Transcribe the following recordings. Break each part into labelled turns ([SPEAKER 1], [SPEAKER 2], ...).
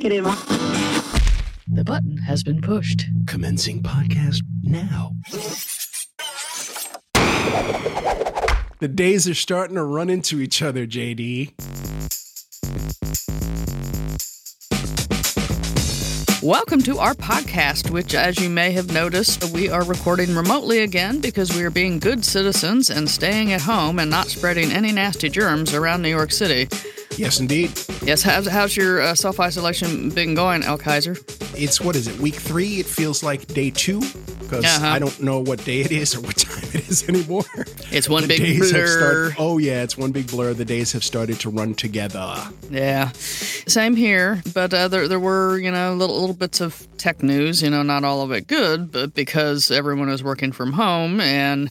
[SPEAKER 1] crema.
[SPEAKER 2] The button has been pushed.
[SPEAKER 3] Commencing podcast now. The days are starting to run into each other, JD.
[SPEAKER 2] Welcome to our podcast, which, as you may have noticed, we are recording remotely again because we are being good citizens and staying at home and not spreading any nasty germs around New York City.
[SPEAKER 3] Yes, indeed.
[SPEAKER 2] Yes, how's, how's your uh, self isolation been going, El Kaiser?
[SPEAKER 3] It's what is it, week three? It feels like day two because
[SPEAKER 2] Uh-huh.
[SPEAKER 3] I don't know what day it is or what time it is anymore.
[SPEAKER 2] It's one
[SPEAKER 3] The
[SPEAKER 2] big blur.
[SPEAKER 3] started- oh, yeah, it's one big blur. The days have started to run together.
[SPEAKER 2] Yeah, same here. But uh, there, there were, you know, little little bits of tech news. You know, not all of it good, but because everyone is working from home and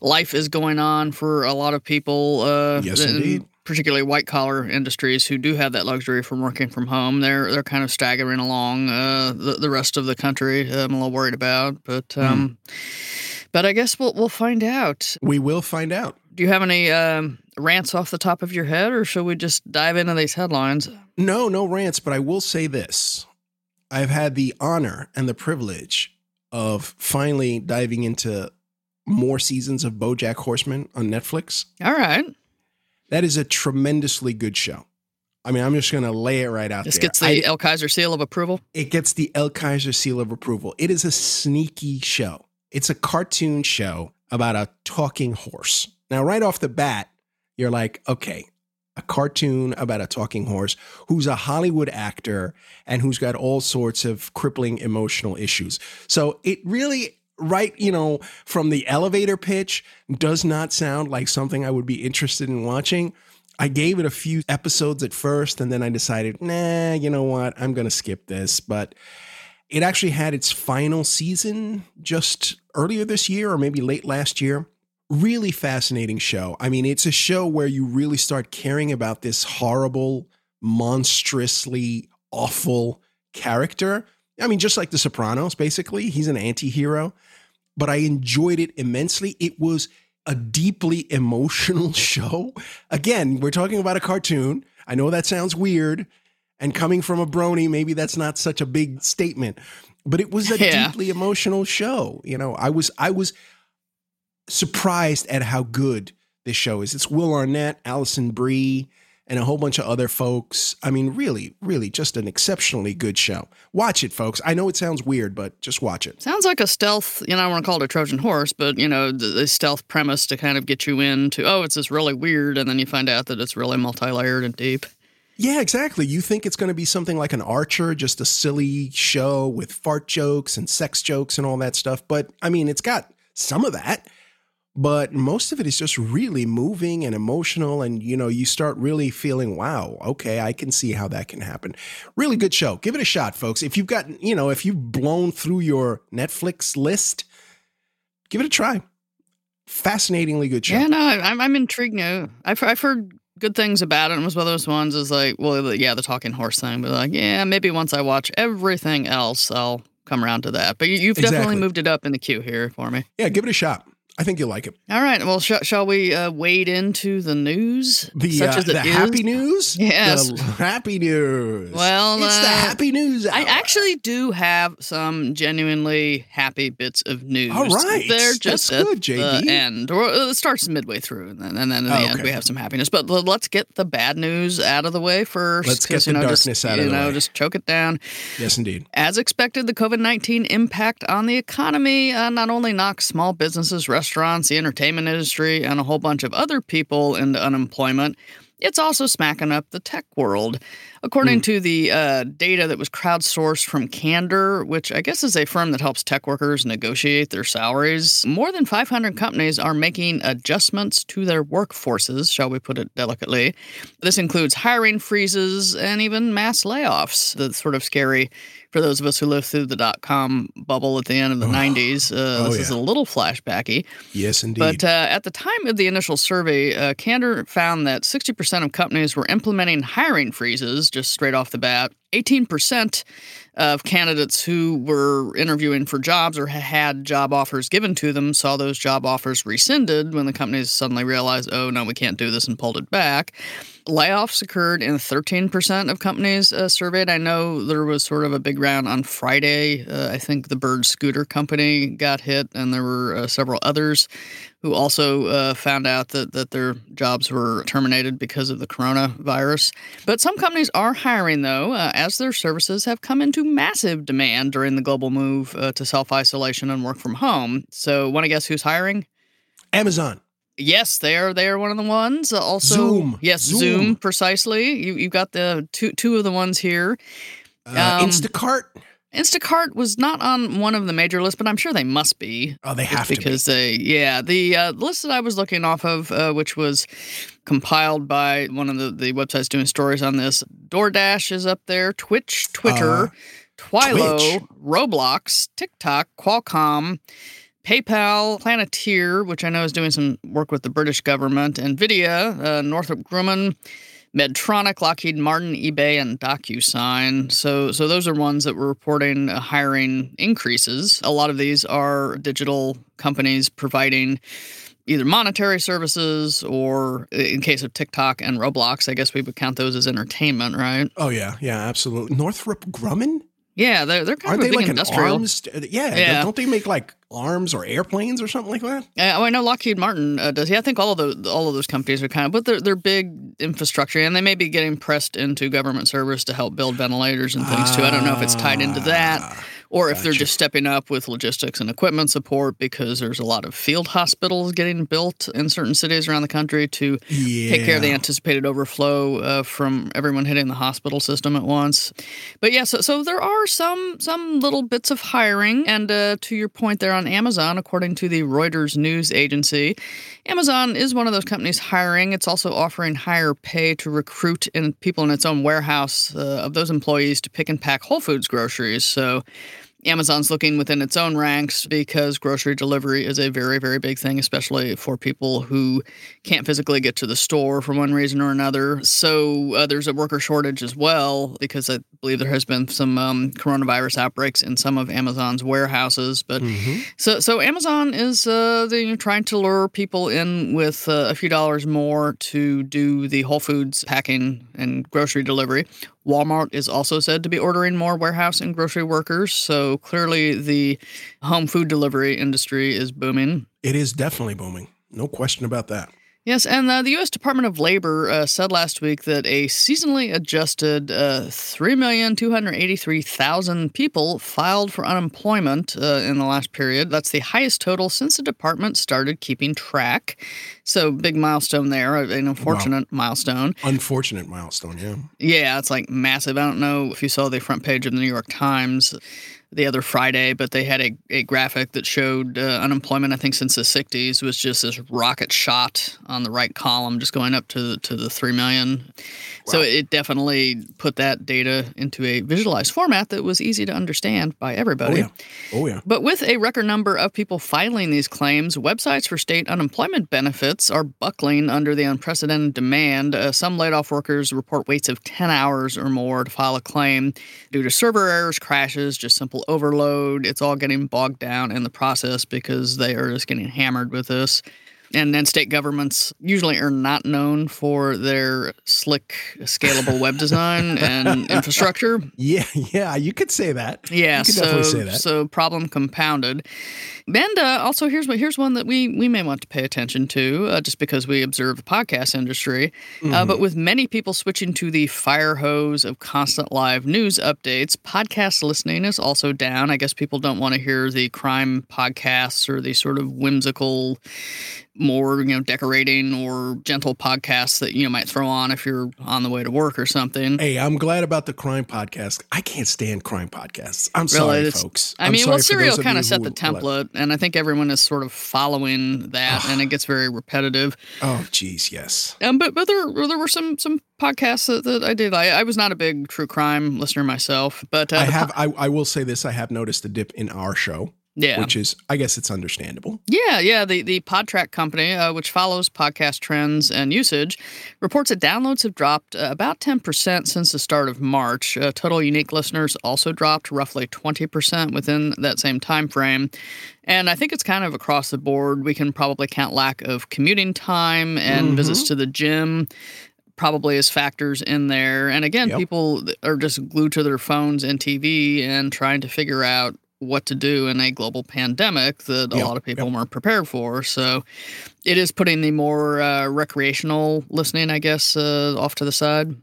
[SPEAKER 2] life is going on for a lot of people. Uh,
[SPEAKER 3] Yes,
[SPEAKER 2] in
[SPEAKER 3] indeed.
[SPEAKER 2] Particularly white collar industries who do have that luxury from working from home. They're they're kind of staggering along. Uh, the the rest of the country, I'm a little worried about. But um, but I guess we'll we'll find out.
[SPEAKER 3] We will find out.
[SPEAKER 2] Do you have any um, rants off the top of your head, or should we just dive into these headlines?
[SPEAKER 3] No, no rants, but I will say this. I've had the honor and the privilege of finally diving into more seasons of Bojack Horseman on Netflix.
[SPEAKER 2] All right.
[SPEAKER 3] That is a tremendously good show. I mean, I'm just going to lay it right out
[SPEAKER 2] This
[SPEAKER 3] there.
[SPEAKER 2] gets the
[SPEAKER 3] I-
[SPEAKER 2] El Kaiser seal of approval.
[SPEAKER 3] it gets the El Kaiser seal of approval. It is a sneaky show. It's a cartoon show about a talking horse. Now, right off the bat, you're like, okay, a cartoon about a talking horse who's a Hollywood actor and who's got all sorts of crippling emotional issues. So it really, right, you know, from the elevator pitch, does not sound like something I would be interested in watching. I gave it a few episodes at first and then I decided, nah, you know what? I'm going to skip this. But it actually had its final season just earlier this year or maybe late last year. Really fascinating show. I mean, it's a show where you really start caring about this horrible, monstrously awful character. I mean, just like The Sopranos, basically. He's an anti hero, but I enjoyed it immensely. It was a deeply emotional show. Again, we're talking about a cartoon. I know that sounds weird. And coming from a brony, maybe that's not such a big statement, but it was a
[SPEAKER 2] Yeah.
[SPEAKER 3] deeply emotional show. You know, I was I was surprised at how good this show is. It's Will Arnett, Alison Brie, and a whole bunch of other folks. I mean, really, really, just an exceptionally good show. Watch it, folks. I know it sounds weird, but just watch it.
[SPEAKER 2] Sounds like a stealth, you know, I want to call it a Trojan horse, but, you know, the, the stealth premise to kind of get you into, oh, it's this really weird. And then you find out that it's really multi layered and deep.
[SPEAKER 3] Yeah, exactly. You think it's going to be something like an Archer, just a silly show with fart jokes and sex jokes and all that stuff. But I mean, it's got some of that, but most of it is just really moving and emotional. And, you know, you start really feeling, wow, okay, I can see how that can happen. Really good show. Give it a shot, folks. If you've got, you know, if you've blown through your Netflix list, give it a try. Fascinatingly good show.
[SPEAKER 2] Yeah, no, I, I'm, I'm intrigued now. I've, I've heard good things about it. And it was one of those ones is like, well, yeah, the talking horse thing, but like, yeah, maybe once I watch everything else, I'll come around to that. But you, you've definitely
[SPEAKER 3] Exactly.
[SPEAKER 2] moved it up in the queue here for me.
[SPEAKER 3] Yeah, give it a shot. I think you'll like it.
[SPEAKER 2] All right. Well, sh- shall we uh, wade into the news?
[SPEAKER 3] The,
[SPEAKER 2] such
[SPEAKER 3] uh, the happy news?
[SPEAKER 2] Yes.
[SPEAKER 3] The happy news.
[SPEAKER 2] Well,
[SPEAKER 3] it's the
[SPEAKER 2] uh,
[SPEAKER 3] happy news.
[SPEAKER 2] I actually do have some genuinely happy bits of news.
[SPEAKER 3] All right.
[SPEAKER 2] They're just at
[SPEAKER 3] good, JD.
[SPEAKER 2] the end. Or it starts midway through, and then, and then in the
[SPEAKER 3] Oh,
[SPEAKER 2] end
[SPEAKER 3] okay.
[SPEAKER 2] we have some happiness. But let's get the bad news out of the way 1st
[SPEAKER 3] Let's get the
[SPEAKER 2] you know,
[SPEAKER 3] darkness
[SPEAKER 2] just,
[SPEAKER 3] out of
[SPEAKER 2] you
[SPEAKER 3] the
[SPEAKER 2] know,
[SPEAKER 3] way.
[SPEAKER 2] Just choke it down.
[SPEAKER 3] Yes, indeed.
[SPEAKER 2] As expected, the COVID 19 impact on the economy uh, not only knocks small businesses, restaurants, the entertainment industry, and a whole bunch of other people into unemployment, it's also smacking up the tech world. According to the uh, data that was crowdsourced from Candor, which I guess is a firm that helps tech workers negotiate their salaries, more than 500 companies are making adjustments to their workforces, shall we put it delicately. This includes hiring freezes and even mass layoffs. That's sort of scary for those of us who lived through the dot com bubble at the end of the 90s. Uh,
[SPEAKER 3] Oh,
[SPEAKER 2] this is a little flashbacky.
[SPEAKER 3] Yes, indeed.
[SPEAKER 2] But uh, at the time of the initial survey, uh, Candor found that 60% of companies were implementing hiring freezes just straight off the bat. 18% of candidates who were interviewing for jobs or had job offers given to them saw those job offers rescinded when the companies suddenly realized, oh, no, we can't do this and pulled it back. Layoffs occurred in 13% of companies uh, surveyed. I know there was sort of a big round on Friday. Uh, I think the Bird Scooter Company got hit, and there were uh, several others who also uh, found out that, that their jobs were terminated because of the coronavirus. But some companies are hiring, though, uh, as their services have come into massive demand during the global move uh, to self isolation and work from home. So, want to guess who's hiring?
[SPEAKER 3] Amazon.
[SPEAKER 2] Yes, they are. They are one of the ones. Also,
[SPEAKER 3] Zoom.
[SPEAKER 2] Yes,
[SPEAKER 3] Zoom.
[SPEAKER 2] Zoom. precisely. You you got the two two of the ones here.
[SPEAKER 3] Uh,
[SPEAKER 2] Um,
[SPEAKER 3] Instacart.
[SPEAKER 2] Instacart was not on one of the major lists, but I'm sure they must be.
[SPEAKER 3] Oh, they have to be.
[SPEAKER 2] because they yeah the uh, list that I was looking off of, uh, which was compiled by one of the, the websites doing stories on this. DoorDash is up there, Twitch, Twitter,
[SPEAKER 3] Uh,
[SPEAKER 2] Twilio,
[SPEAKER 3] Twitch.
[SPEAKER 2] Roblox, TikTok, Qualcomm. PayPal, Palantir, which I know is doing some work with the British government, Nvidia, uh, Northrop Grumman, Medtronic, Lockheed Martin, eBay, and DocuSign. So, so those are ones that were reporting uh, hiring increases. A lot of these are digital companies providing either monetary services or, in case of TikTok and Roblox, I guess we would count those as entertainment, right?
[SPEAKER 3] Oh yeah, yeah, absolutely. Northrop Grumman.
[SPEAKER 2] Yeah, they're they're kind
[SPEAKER 3] Aren't
[SPEAKER 2] of
[SPEAKER 3] they
[SPEAKER 2] big
[SPEAKER 3] like
[SPEAKER 2] industrial.
[SPEAKER 3] an arms? Yeah,
[SPEAKER 2] Yeah.
[SPEAKER 3] Don't they make like arms or airplanes or something like that?
[SPEAKER 2] Uh, oh, I know Lockheed Martin uh, does. Yeah, I think all of the all of those companies are kind of, but they're they're big infrastructure, and they may be getting pressed into government service to help build ventilators and things too. I don't know if it's tied into that, Or if they're just stepping up with logistics and equipment support because there's a lot of field hospitals getting built in certain cities around the country to
[SPEAKER 3] Yeah.
[SPEAKER 2] take care of the anticipated overflow uh, from everyone hitting the hospital system at once. But yeah, so, so there are some some little bits of hiring, and uh, to your point there on Amazon, according to the Reuters news agency, Amazon is one of those companies hiring. It's also offering higher pay to recruit in people in its own warehouse uh, of those employees to pick and pack Whole Foods groceries. So. Amazon's looking within its own ranks because grocery delivery is a very, very big thing, especially for people who can't physically get to the store for one reason or another. So uh, there's a worker shortage as well because I believe there has been some um, coronavirus outbreaks in some of Amazon's warehouses. But
[SPEAKER 3] Mhm.
[SPEAKER 2] so, so Amazon is uh, they, trying to lure people in with uh, a few dollars more to do the Whole Foods packing and grocery delivery. Walmart is also said to be ordering more warehouse and grocery workers. So clearly, the home food delivery industry is booming.
[SPEAKER 3] It is definitely booming. No question about that.
[SPEAKER 2] Yes, and uh, the U.S. Department of Labor uh, said last week that a seasonally adjusted uh, 3,283,000 people filed for unemployment uh, in the last period. That's the highest total since the department started keeping track. So, big milestone there, an unfortunate milestone.
[SPEAKER 3] Unfortunate milestone. Yeah.
[SPEAKER 2] Yeah, it's like massive. I don't know if you saw the front page of the New York Times the other Friday, but they had a, a graphic that showed uh, unemployment, I think, since the 60s was just this rocket shot on the right column, just going up to the, to the 3 million. So it definitely put that data into a visualized format that was easy to understand by everybody.
[SPEAKER 3] Oh yeah. Oh yeah.
[SPEAKER 2] But with a record number of people filing these claims, websites for state unemployment benefits are buckling under the unprecedented demand. Uh, some laid off workers report waits of 10 hours or more to file a claim due to server errors, crashes, just simple overload. It's all getting bogged down in the process because they are just getting hammered with this. And then state governments usually are not known for their slick, scalable web design and infrastructure.
[SPEAKER 3] Yeah. Yeah. You could say that.
[SPEAKER 2] Yeah,
[SPEAKER 3] You could
[SPEAKER 2] so
[SPEAKER 3] definitely say that.
[SPEAKER 2] so problem compounded. And uh, also here's what here's one that we we may want to pay attention to, uh, just because we observe the podcast industry. Uh,
[SPEAKER 3] Mm-hmm.
[SPEAKER 2] but with many people switching to the fire hose of constant live news updates, podcast listening is also down. I guess people don't want to hear the crime podcasts or the sort of whimsical more you know decorating or gentle podcasts that you know might throw on if you're on the way to work or something.
[SPEAKER 3] Hey, I'm glad about the crime podcast. I can't stand crime podcasts. I'm
[SPEAKER 2] Really,
[SPEAKER 3] sorry, folks.
[SPEAKER 2] I mean, well, Serial kind of set the template, and I think everyone is sort of following that, and it gets very repetitive.
[SPEAKER 3] Oh, geez, yes.
[SPEAKER 2] Um, but but there there were some some podcasts that, that I did. I, I was not a big true crime listener myself, but uh,
[SPEAKER 3] I
[SPEAKER 2] the po-
[SPEAKER 3] have. I, I will say this. I have noticed a dip in our show.
[SPEAKER 2] Yeah.
[SPEAKER 3] which is, I guess, it's understandable.
[SPEAKER 2] Yeah, yeah. The the Podtrac company, uh, which follows podcast trends and usage, reports that downloads have dropped uh, about ten percent since the start of March. Uh, total unique listeners also dropped roughly twenty percent within that same time frame. And I think it's kind of across the board. We can probably count lack of commuting time and
[SPEAKER 3] Mhm.
[SPEAKER 2] visits to the gym probably as factors in there. And again,
[SPEAKER 3] Yep.
[SPEAKER 2] people are just glued to their phones and TV and trying to figure out what to do in a global pandemic that a
[SPEAKER 3] Yep,
[SPEAKER 2] lot of people weren't prepared for. So it is putting the more uh, recreational listening, I guess, uh, off to the side.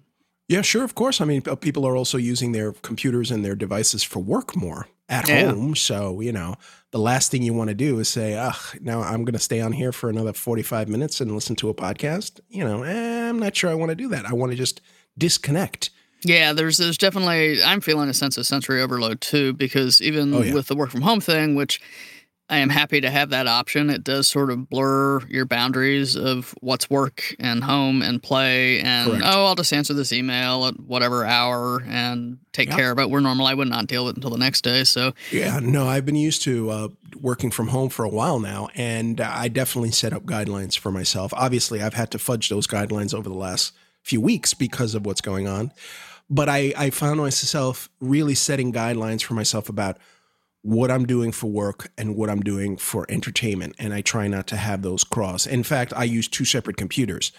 [SPEAKER 3] Yeah, sure, of course. I mean, people are also using their computers and their devices for work more at
[SPEAKER 2] Yeah.
[SPEAKER 3] home. So, you know, the last thing you want to do is say, ugh, now I'm going to stay on here for another 45 minutes and listen to a podcast. You know, eh, I'm not sure I want to do that. I want to just disconnect.
[SPEAKER 2] Yeah, there's there's definitely I'm feeling a sense of sensory overload too because even
[SPEAKER 3] Oh, yeah.
[SPEAKER 2] with the work from home thing, which I am happy to have that option, it does sort of blur your boundaries of what's work and home and play and
[SPEAKER 3] Correct.
[SPEAKER 2] oh, I'll just answer this email at whatever hour and take care of it. Where normally I would not deal with it until the next day. So
[SPEAKER 3] Yeah, no, I've been used to uh, working from home for a while now, and I definitely set up guidelines for myself. Obviously, I've had to fudge those guidelines over the last few weeks because of what's going on. But I, I found myself really setting guidelines for myself about what I'm doing for work and what I'm doing for entertainment. And I try not to have those cross. In fact, I use two separate computers.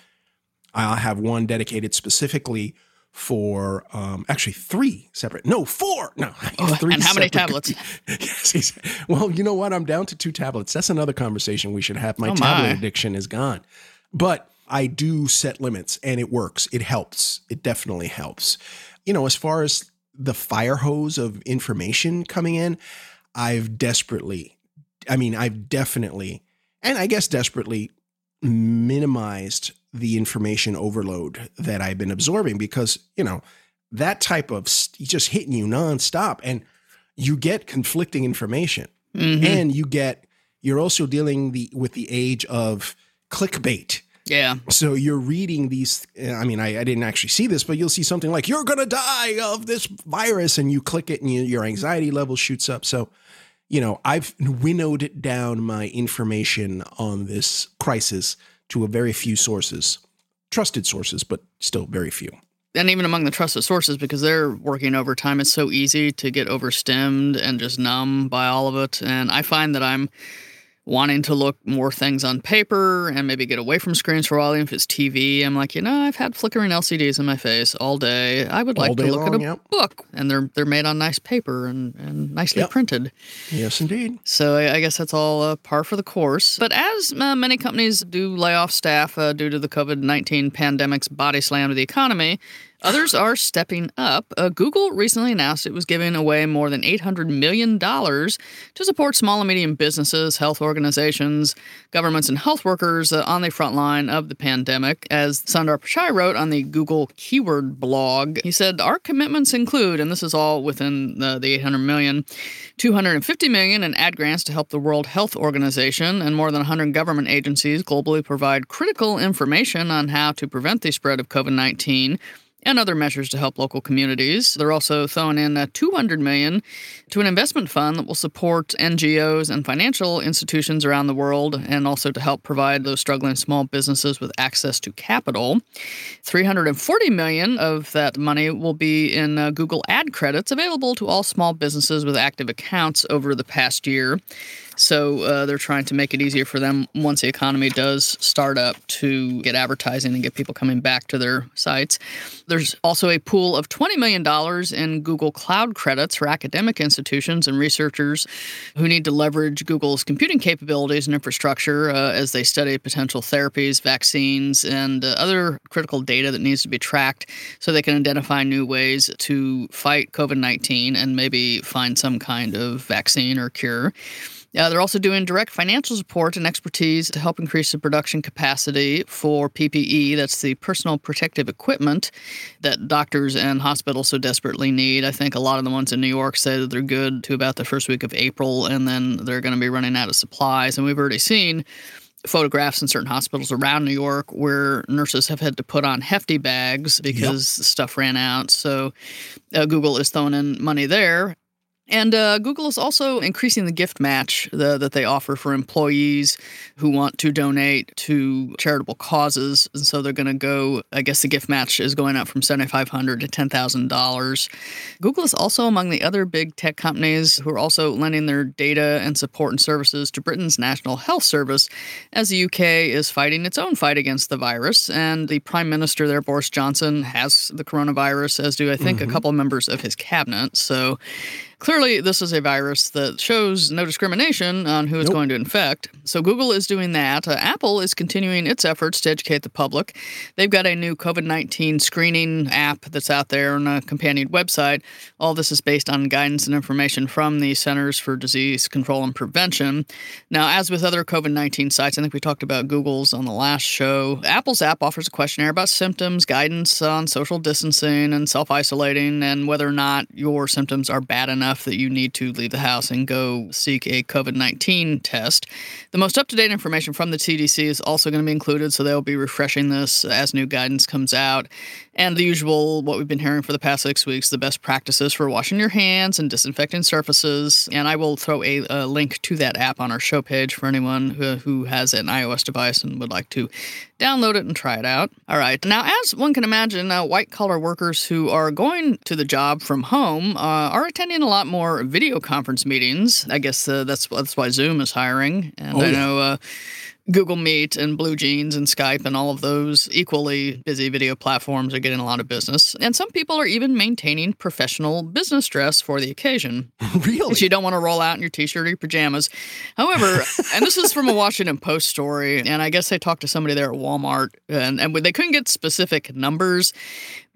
[SPEAKER 3] I'll have one dedicated specifically for um, actually three separate, no, four. No,
[SPEAKER 2] Oh,
[SPEAKER 3] three
[SPEAKER 2] and how many tablets?
[SPEAKER 3] yes, well, you know what? I'm down to two tablets. That's another conversation we should have. My
[SPEAKER 2] Oh,
[SPEAKER 3] tablet addiction is gone. But I do set limits and it works. It helps. It definitely helps. You know, as far as the fire hose of information coming in, I've desperately, I mean, I've definitely, and I guess desperately minimized the information overload that I've been absorbing because, you know, that type of st- just hitting you nonstop and you get conflicting information
[SPEAKER 2] Mhm.
[SPEAKER 3] and you get you're also dealing the with the age of clickbait
[SPEAKER 2] yeah,
[SPEAKER 3] so you're reading these uh, i mean I, I didn't actually see this but you'll see something like you're gonna die of this virus and you click it and you, your anxiety level shoots up. So you know i've winnowed down my information on this crisis to a very few sources trusted sources but still very few.
[SPEAKER 2] And even among the trusted sources because they're working overtime it's so easy to get overstimmed and just numb by all of it. And i find that i'm wanting to look more things on paper and maybe get away from screens for a while even if it's tv i'm like you know i've had flickering lcds in my face all day i would
[SPEAKER 3] All
[SPEAKER 2] like to look at a
[SPEAKER 3] yep.
[SPEAKER 2] book and they're they're made on nice paper and, and nicely
[SPEAKER 3] Yep.
[SPEAKER 2] printed
[SPEAKER 3] yes indeed
[SPEAKER 2] so I, I guess that's all uh, par for the course. But as uh, many companies do lay off staff uh, due to the COVID 19 pandemic's body slam to the economy, others are stepping up. Uh, Google recently announced it was giving away more than $800 million to support small and medium businesses, health organizations, governments, and health workers uh, on the front line of the pandemic. As Sundar Pichai wrote on the Google Keyword blog, he said, Our commitments include, and this is all within the, the 800 million, 250 million in ad grants to help the World Health Organization and more than 100 government agencies globally provide critical information on how to prevent the spread of COVID-19 and other measures to help local communities. They're also throwing in uh, 200 million to an investment fund that will support NGOs and financial institutions around the world and also to help provide those struggling small businesses with access to capital. 340 million of that money will be in uh, Google ad credits available to all small businesses with active accounts over the past year. So uh, they're trying to make it easier for them once the economy does start up to get advertising and get people coming back to their sites. There's also a pool of $20 million in Google Cloud credits for academic institutions and researchers who need to leverage Google's computing capabilities and infrastructure uh, as they study potential therapies, vaccines, and uh, other critical data that needs to be tracked so they can identify new ways to fight COVID 19 and maybe find some kind of vaccine or cure. Uh, they're also doing direct financial support and expertise to help increase the production capacity for PPE. That's the personal protective equipment that doctors and hospitals so desperately need. I think a lot of the ones in New York say that they're good to about the first week of April, and then they're going to be running out of supplies. And we've already seen photographs in certain hospitals around New York where nurses have had to put on hefty bags because the stuff ran out. So uh, Google is throwing in money there. And uh, Google is also increasing the gift match the, that they offer for employees who want to donate to charitable causes. And so they're going to go, I guess the gift match is going up from $7,500 to $10,000. Google is also among the other big tech companies who are also lending their data and support and services to Britain's National Health Service as the UK is fighting its own fight against the virus. And the Prime Minister there, Boris Johnson, has the coronavirus, as do I think mm-hmm. a couple of members of his cabinet. So Clearly, this is a virus that shows no discrimination on who it's nope. going to infect. So, Google is doing that. Uh, Apple is continuing its efforts to educate the public. They've got a new COVID 19 screening app that's out there on a companion website. All this is based on guidance and information from the Centers for Disease Control and Prevention. Now, as with other COVID 19 sites, I think we talked about Google's on the last show, Apple's app offers a questionnaire about symptoms, guidance on social distancing and self isolating, and whether or not your symptoms are bad enough enough that you need to leave the house and go seek a COVID 19 test. The most up to date information from the CDC is also going to be included, so they'll be refreshing this as new guidance comes out. And the usual, what we've been hearing for the past six weeks, the best practices for washing your hands and disinfecting surfaces. And I will throw a, a link to that app on our show page for anyone who, who has an iOS device and would like to download it and try it out. All right. Now, as one can imagine, uh, white collar workers who are going to the job from home uh, are attending a lot more video conference meetings. I guess uh, that's, that's why Zoom is hiring. And oh, I know. Uh, Google Meet and Blue Jeans and Skype and all of those equally busy video platforms are getting a lot of business. And some people are even maintaining professional business dress for the occasion.
[SPEAKER 3] Really?
[SPEAKER 2] You don't want to roll out in your t shirt or your pajamas. However, and this is from a Washington Post story, and I guess they talked to somebody there at Walmart and, and they couldn't get specific numbers.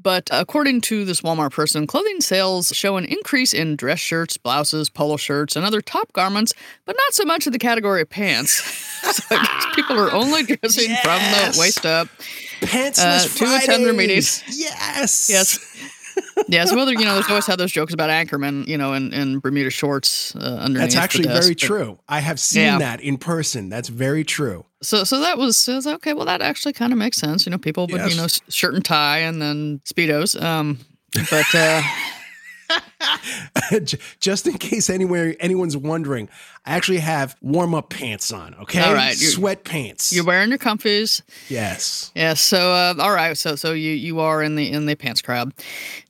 [SPEAKER 2] But according to this Walmart person, clothing sales show an increase in dress shirts, blouses, polo shirts, and other top garments, but not so much in the category of pants. so people are only dressing yes. from the waist up.
[SPEAKER 3] Pantsless uh, to attend their meetings. Yes.
[SPEAKER 2] Yes yeah, some other, you know, there's always had those jokes about Anchorman, you know, in, in Bermuda shorts uh, underneath.
[SPEAKER 3] That's actually
[SPEAKER 2] desk,
[SPEAKER 3] very true. I have seen yeah. that in person. That's very true.
[SPEAKER 2] So, so that was, was okay. Well, that actually kind of makes sense. You know, people would yes. you know shirt and tie and then speedos. Um, but uh,
[SPEAKER 3] Just in case anywhere anyone's wondering, I actually have warm up pants on. Okay,
[SPEAKER 2] all right,
[SPEAKER 3] sweat pants.
[SPEAKER 2] You're wearing your comfies.
[SPEAKER 3] Yes.
[SPEAKER 2] Yes. So, uh, all right. So, so you you are in the in the pants crowd.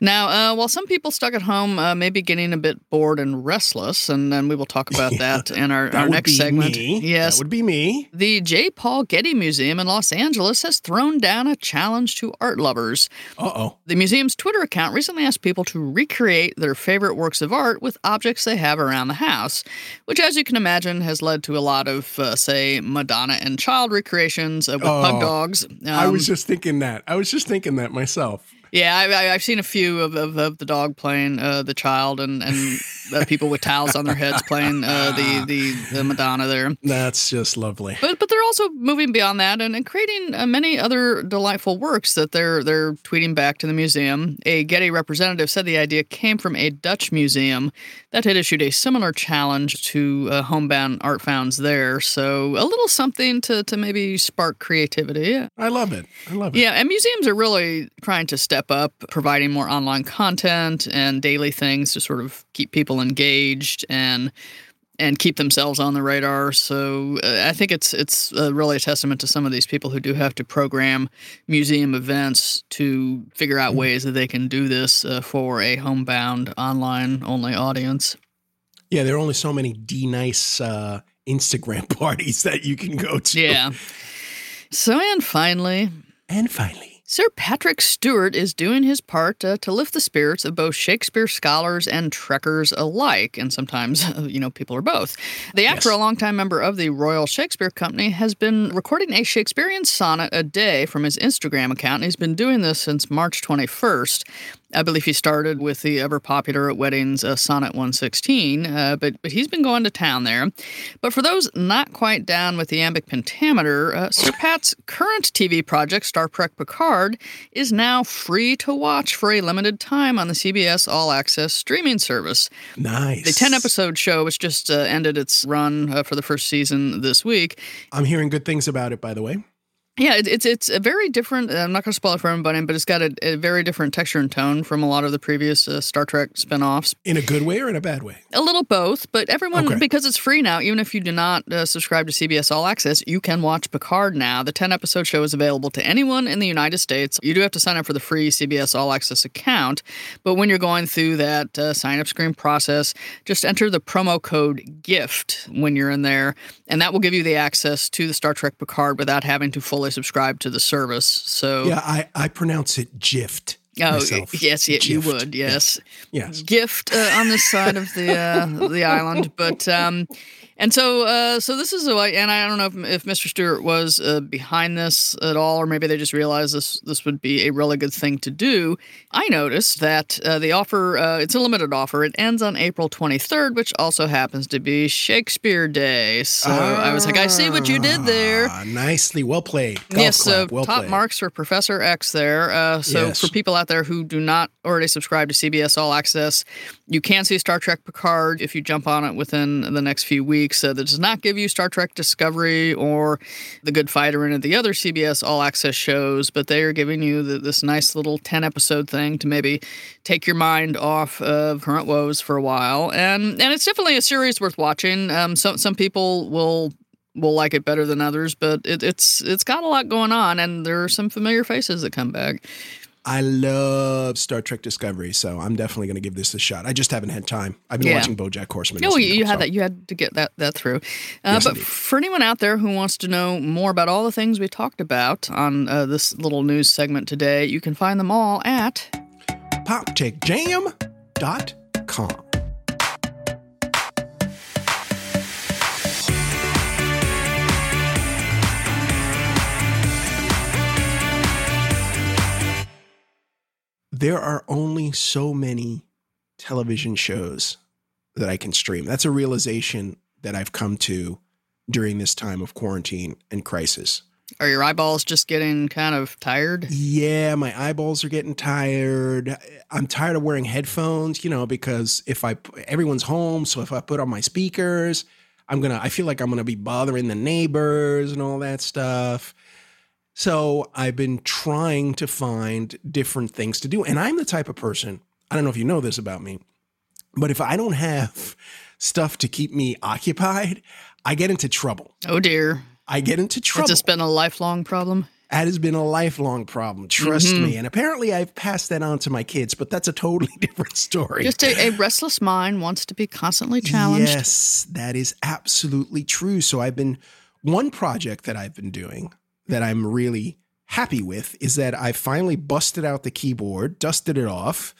[SPEAKER 2] Now, uh, while some people stuck at home uh, may be getting a bit bored and restless, and then we will talk about that in our, our next segment.
[SPEAKER 3] Me. Yes, that would be me.
[SPEAKER 2] The J. Paul Getty Museum in Los Angeles has thrown down a challenge to art lovers.
[SPEAKER 3] Uh oh.
[SPEAKER 2] The museum's Twitter account recently asked people to recreate their favorite works of art with objects they have around the house, which, as you can imagine, has led to a lot of, uh, say, Madonna and child recreations uh, with oh, pug dogs. Um,
[SPEAKER 3] I was um, just thinking that. I was just thinking that myself.
[SPEAKER 2] Yeah, I, have seen a few of, of, of, the dog playing uh, the child and and uh, people with towels on their heads playing uh, the, the the Madonna there.
[SPEAKER 3] That's just lovely.
[SPEAKER 2] But but they're also moving beyond that and, and creating uh, many other delightful works that they're they're tweeting back to the museum. A Getty representative said the idea came from a Dutch museum that had issued a similar challenge to uh, homebound art founds there. So a little something to to maybe spark creativity.
[SPEAKER 3] I love it. I love it.
[SPEAKER 2] Yeah, and museums are really trying to step step up providing more online content and daily things to sort of keep people engaged and and keep themselves on the radar. So uh, I think it's it's uh, really a testament to some of these people who do have to program museum events to figure out ways that they can do this uh, for a homebound online only audience.
[SPEAKER 3] Yeah, there are only so many D-Nice uh, Instagram parties that you can go to.
[SPEAKER 2] Yeah. So and finally,
[SPEAKER 3] and finally,
[SPEAKER 2] Sir Patrick Stewart is doing his part uh, to lift the spirits of both Shakespeare scholars and trekkers alike, and sometimes, you know, people are both. The actor, yes. a longtime member of the Royal Shakespeare Company, has been recording a Shakespearean sonnet a day from his Instagram account, and he's been doing this since March 21st. I believe he started with the ever popular at weddings uh, Sonnet 116, uh, but but he's been going to town there. But for those not quite down with the iambic pentameter, uh, Sir Pat's current TV project, Star Trek Picard, is now free to watch for a limited time on the CBS All Access streaming service.
[SPEAKER 3] Nice.
[SPEAKER 2] The 10 episode show, which just uh, ended its run uh, for the first season this week.
[SPEAKER 3] I'm hearing good things about it, by the way.
[SPEAKER 2] Yeah, it, it's it's a very different. I'm not going to spoil it for everybody, but it's got a, a, very different texture and tone from a lot of the previous uh, Star Trek spinoffs.
[SPEAKER 3] In a good way or in a bad way?
[SPEAKER 2] A little both, but everyone
[SPEAKER 3] Okay.
[SPEAKER 2] because it's free now. Even if you do not uh, subscribe to CBS All Access, you can watch Picard now. The 10 episode show is available to anyone in the United States. You do have to sign up for the free CBS All Access account, but when you're going through that uh, sign up screen process, just enter the promo code GIFT when you're in there, and that will give you the access to the Star Trek Picard without having to fully subscribe to the service. So
[SPEAKER 3] Yeah, I, I pronounce it GIFT.
[SPEAKER 2] Oh
[SPEAKER 3] myself.
[SPEAKER 2] yes, yeah, you would. Yes,
[SPEAKER 3] Yes.
[SPEAKER 2] gift uh, on this side of the uh, the island, but um, and so uh, so this is a way, and I don't know if, if Mr. Stewart was uh, behind this at all, or maybe they just realized this this would be a really good thing to do. I noticed that uh, the offer uh, it's a limited offer. It ends on April 23rd, which also happens to be Shakespeare Day. So I was like, I see what you did there.
[SPEAKER 3] Ah, nicely. Well played. Golf
[SPEAKER 2] Yes, so
[SPEAKER 3] well
[SPEAKER 2] top
[SPEAKER 3] played.
[SPEAKER 2] marks for Professor X there. Uh, so
[SPEAKER 3] Yes.
[SPEAKER 2] for people out there who do not already subscribe to CBS All Access, you can see Star Trek Picard if you jump on it within the next few weeks. Uh, that does not give you Star Trek Discovery or The Good Fight or any of the other CBS All Access shows, but they are giving you the, this nice little 10 episode thing to maybe take your mind off of current woes for a while. And and it's definitely a series worth watching. Um, some some people will will like it better than others, but it, it's it's got a lot going on, and there are some familiar faces that come back.
[SPEAKER 3] I love Star Trek Discovery, so I'm definitely going to give this a shot. I just haven't had time. I've been
[SPEAKER 2] Yeah.
[SPEAKER 3] watching BoJack Horseman.
[SPEAKER 2] No, you, had
[SPEAKER 3] so-
[SPEAKER 2] that. You had to get that that through. Uh,
[SPEAKER 3] Yes,
[SPEAKER 2] but for anyone out there who wants to know more about all the things we talked about on uh, this little news segment today, you can find them all at
[SPEAKER 3] PopTechJam.com. There are only so many television shows that I can stream. That's a realization that I've come to during this time of quarantine and crisis.
[SPEAKER 2] Are your eyeballs just getting kind of tired?
[SPEAKER 3] Yeah, my eyeballs are getting tired. I'm tired of wearing headphones, you know, because if I everyone's home, so if I put on my speakers, I'm going to I feel like I'm going to be bothering the neighbors and all that stuff. So, I've been trying to find different things to do, and I'm the type of person, I don't know if you know this about me, but if I don't have stuff to keep me occupied, I get into trouble.
[SPEAKER 2] Oh dear,
[SPEAKER 3] I get into trouble.
[SPEAKER 2] has this been a lifelong problem?
[SPEAKER 3] That has been a lifelong problem, trust
[SPEAKER 2] Mm-hmm.
[SPEAKER 3] me. And apparently, I've passed that on to my kids, but that's a totally different story.
[SPEAKER 2] Just a, a restless mind wants to be constantly challenged.
[SPEAKER 3] Yes, that is absolutely true. So, I've been one project that I've been doing that I'm really happy with is that I finally busted out the keyboard, dusted it off.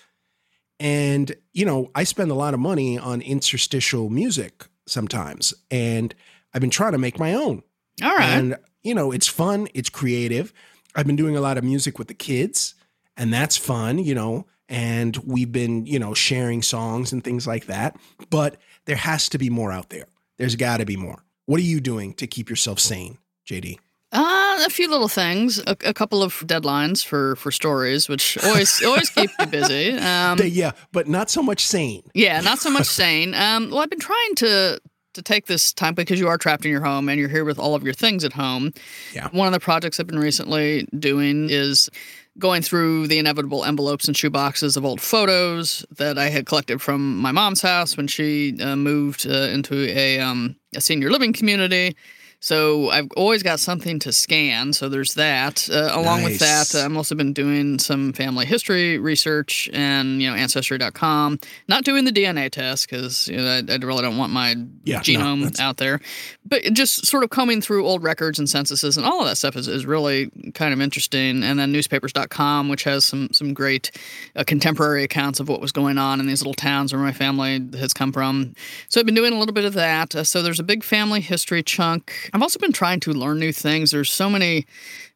[SPEAKER 3] And, you know, I spend a lot of money on interstitial music sometimes. And I've been trying to make my own.
[SPEAKER 2] All right.
[SPEAKER 3] And, you know, it's fun, it's creative. I've been doing a lot of music with the kids, and that's fun, you know, and we've been, you know, sharing songs and things like that. But there has to be more out there. There's got to be more. What are you doing to keep yourself sane, JD?
[SPEAKER 2] Uh, a few little things, a, a couple of deadlines for for stories, which always always keep me busy. Um,
[SPEAKER 3] yeah, but not so much sane.
[SPEAKER 2] yeah, not so much sane. Um, well, I've been trying to to take this time because you are trapped in your home and you're here with all of your things at home.
[SPEAKER 3] Yeah.
[SPEAKER 2] One of the projects I've been recently doing is going through the inevitable envelopes and shoeboxes of old photos that I had collected from my mom's house when she uh, moved uh, into a um, a senior living community. So I've always got something to scan. So there's that. Uh, along with that, uh, I'm also been doing some family history research and you know ancestry.com. Not doing the DNA test because you know, I, I really don't want my
[SPEAKER 3] Yeah,
[SPEAKER 2] genome
[SPEAKER 3] that's-
[SPEAKER 2] out there. But just sort of combing through old records and censuses and all of that stuff is, is really kind of interesting. And then newspapers.com, which has some some great uh, contemporary accounts of what was going on in these little towns where my family has come from. So I've been doing a little bit of that. Uh, so there's a big family history chunk. I've also been trying to learn new things. There's so many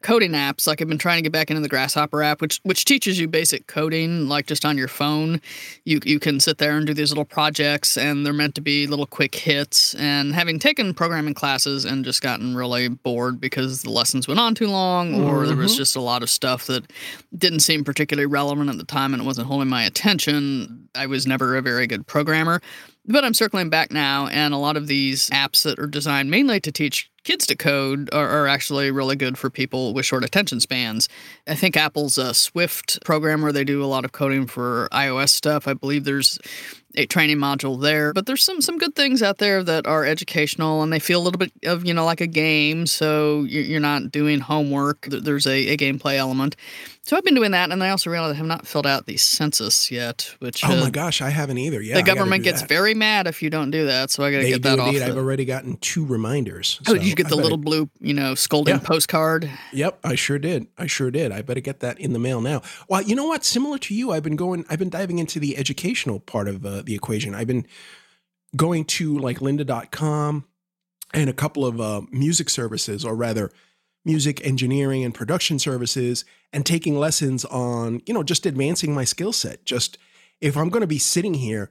[SPEAKER 2] coding apps. Like I've been trying to get back into the Grasshopper app, which which teaches you basic coding, like just on your phone. You you can sit there and do these little projects, and they're meant to be little quick hits. And having taken programming classes and just gotten really bored because the lessons went on too long, or there was mm-hmm. just a lot of stuff that didn't seem particularly relevant at the time, and it wasn't holding my attention. I was never a very good programmer. But I'm circling back now, and a lot of these apps that are designed mainly to teach kids to code are, are actually really good for people with short attention spans. I think Apple's uh, Swift program, where they do a lot of coding for iOS stuff, I believe there's a training module there. But there's some some good things out there that are educational and they feel a little bit of you know like a game, so you're not doing homework. There's a, a gameplay element. So I've been doing that, and I also realized I have not filled out the census yet. Which
[SPEAKER 3] oh
[SPEAKER 2] uh,
[SPEAKER 3] my gosh, I haven't either. Yeah,
[SPEAKER 2] the government gets that. very mad if you don't do that. So I got to get that off.
[SPEAKER 3] The, I've already gotten two reminders.
[SPEAKER 2] Oh, so did you get the little blue, you know, scolding yeah. postcard?
[SPEAKER 3] Yep, I sure did. I sure did. I better get that in the mail now. Well, you know what? Similar to you, I've been going. I've been diving into the educational part of uh, the equation. I've been going to like lynda.com and a couple of uh, music services, or rather music engineering and production services and taking lessons on, you know, just advancing my skill set. Just if I'm going to be sitting here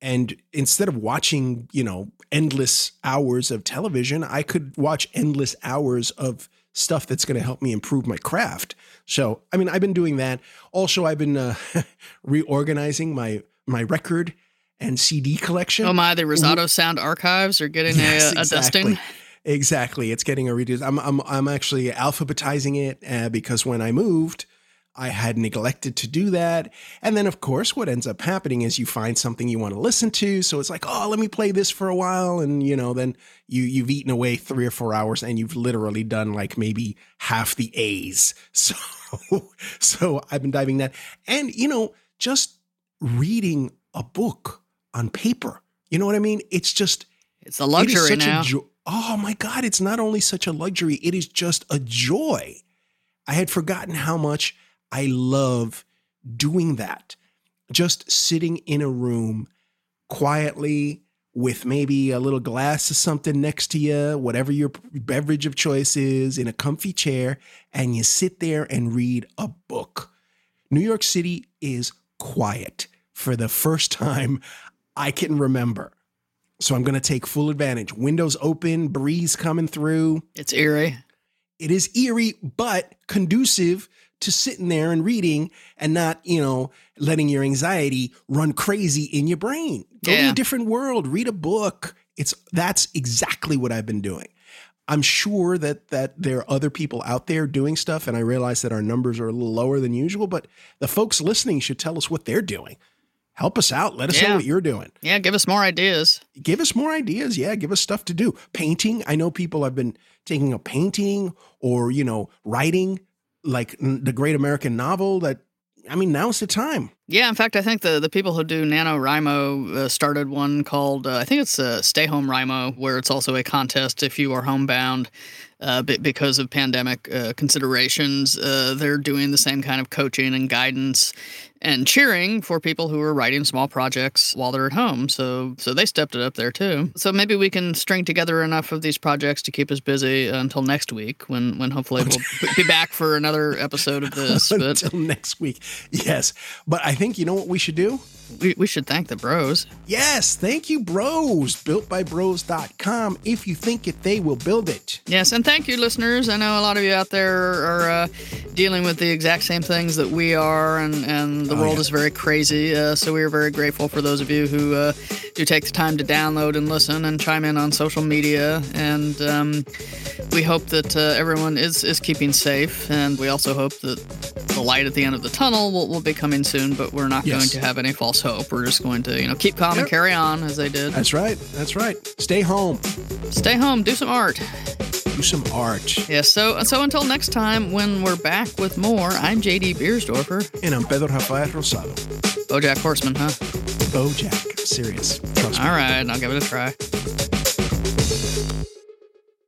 [SPEAKER 3] and instead of watching, you know, endless hours of television, I could watch endless hours of stuff that's going to help me improve my craft. So, I mean, I've been doing that. Also, I've been uh, reorganizing my my record and CD collection.
[SPEAKER 2] Oh my, the Rosado Sound Archives are getting yes, a, a exactly. dusting.
[SPEAKER 3] Exactly. It's getting a reduce. I'm, I'm, I'm actually alphabetizing it uh, because when I moved, I had neglected to do that. And then, of course, what ends up happening is you find something you want to listen to. So it's like, oh, let me play this for a while. And, you know, then you, you've eaten away three or four hours and you've literally done like maybe half the A's. So, so I've been diving that. And, you know, just reading a book on paper, you know what I mean? It's just,
[SPEAKER 2] it's a luxury it now. A jo-
[SPEAKER 3] oh my God, it's not only such a luxury, it is just a joy. I had forgotten how much I love doing that. Just sitting in a room quietly with maybe a little glass of something next to you, whatever your beverage of choice is, in a comfy chair, and you sit there and read a book. New York City is quiet for the first time I can remember. So I'm going to take full advantage. Windows open, breeze coming through.
[SPEAKER 2] It's eerie.
[SPEAKER 3] It is eerie, but conducive to sitting there and reading and not, you know, letting your anxiety run crazy in your brain. Go yeah. to a different world, read a book. It's that's exactly what I've been doing. I'm sure that that there are other people out there doing stuff, and I realize that our numbers are a little lower than usual, but the folks listening should tell us what they're doing help us out. Let us yeah. know what you're doing.
[SPEAKER 2] Yeah, give us more ideas.
[SPEAKER 3] Give us more ideas. Yeah, give us stuff to do. Painting. I know people have been taking a painting or, you know, writing like the great American novel that I mean, now's the time.
[SPEAKER 2] Yeah, in fact, I think the, the people who do NaNoWriMo uh, started one called, uh, I think it's uh, Stay Home Wrimo, where it's also a contest if you are homebound uh, because of pandemic uh, considerations. Uh, they're doing the same kind of coaching and guidance and cheering for people who are writing small projects while they're at home. So, so they stepped it up there too. So maybe we can string together enough of these projects to keep us busy until next week, when when hopefully we'll be back for another episode of this.
[SPEAKER 3] But until next week, yes. But I think you know what we should do.
[SPEAKER 2] We, we should thank the bros.
[SPEAKER 3] Yes, thank you, bros. Builtbybros.com. If you think it, they will build it.
[SPEAKER 2] Yes, and thank you, listeners. I know a lot of you out there are uh, dealing with the exact same things that we are, and, and the oh, world yeah. is very crazy. Uh, so we are very grateful for those of you who uh, do take the time to download and listen and chime in on social media. And um, we hope that uh, everyone is, is keeping safe. And we also hope that the light at the end of the tunnel will, will be coming soon, but we're not yes. going to have any false hope. We're just going to, you know, keep calm yep. and carry on as they did.
[SPEAKER 3] That's right. That's right. Stay home.
[SPEAKER 2] Stay home. Do some art.
[SPEAKER 3] Do some art.
[SPEAKER 2] Yes. Yeah, so so until next time, when we're back with more, I'm JD Biersdorfer.
[SPEAKER 3] And I'm Pedro Rafael Rosado.
[SPEAKER 2] Bojack Horseman, huh?
[SPEAKER 3] Bojack. Serious. Trust
[SPEAKER 2] All me. right, I'll give it a try.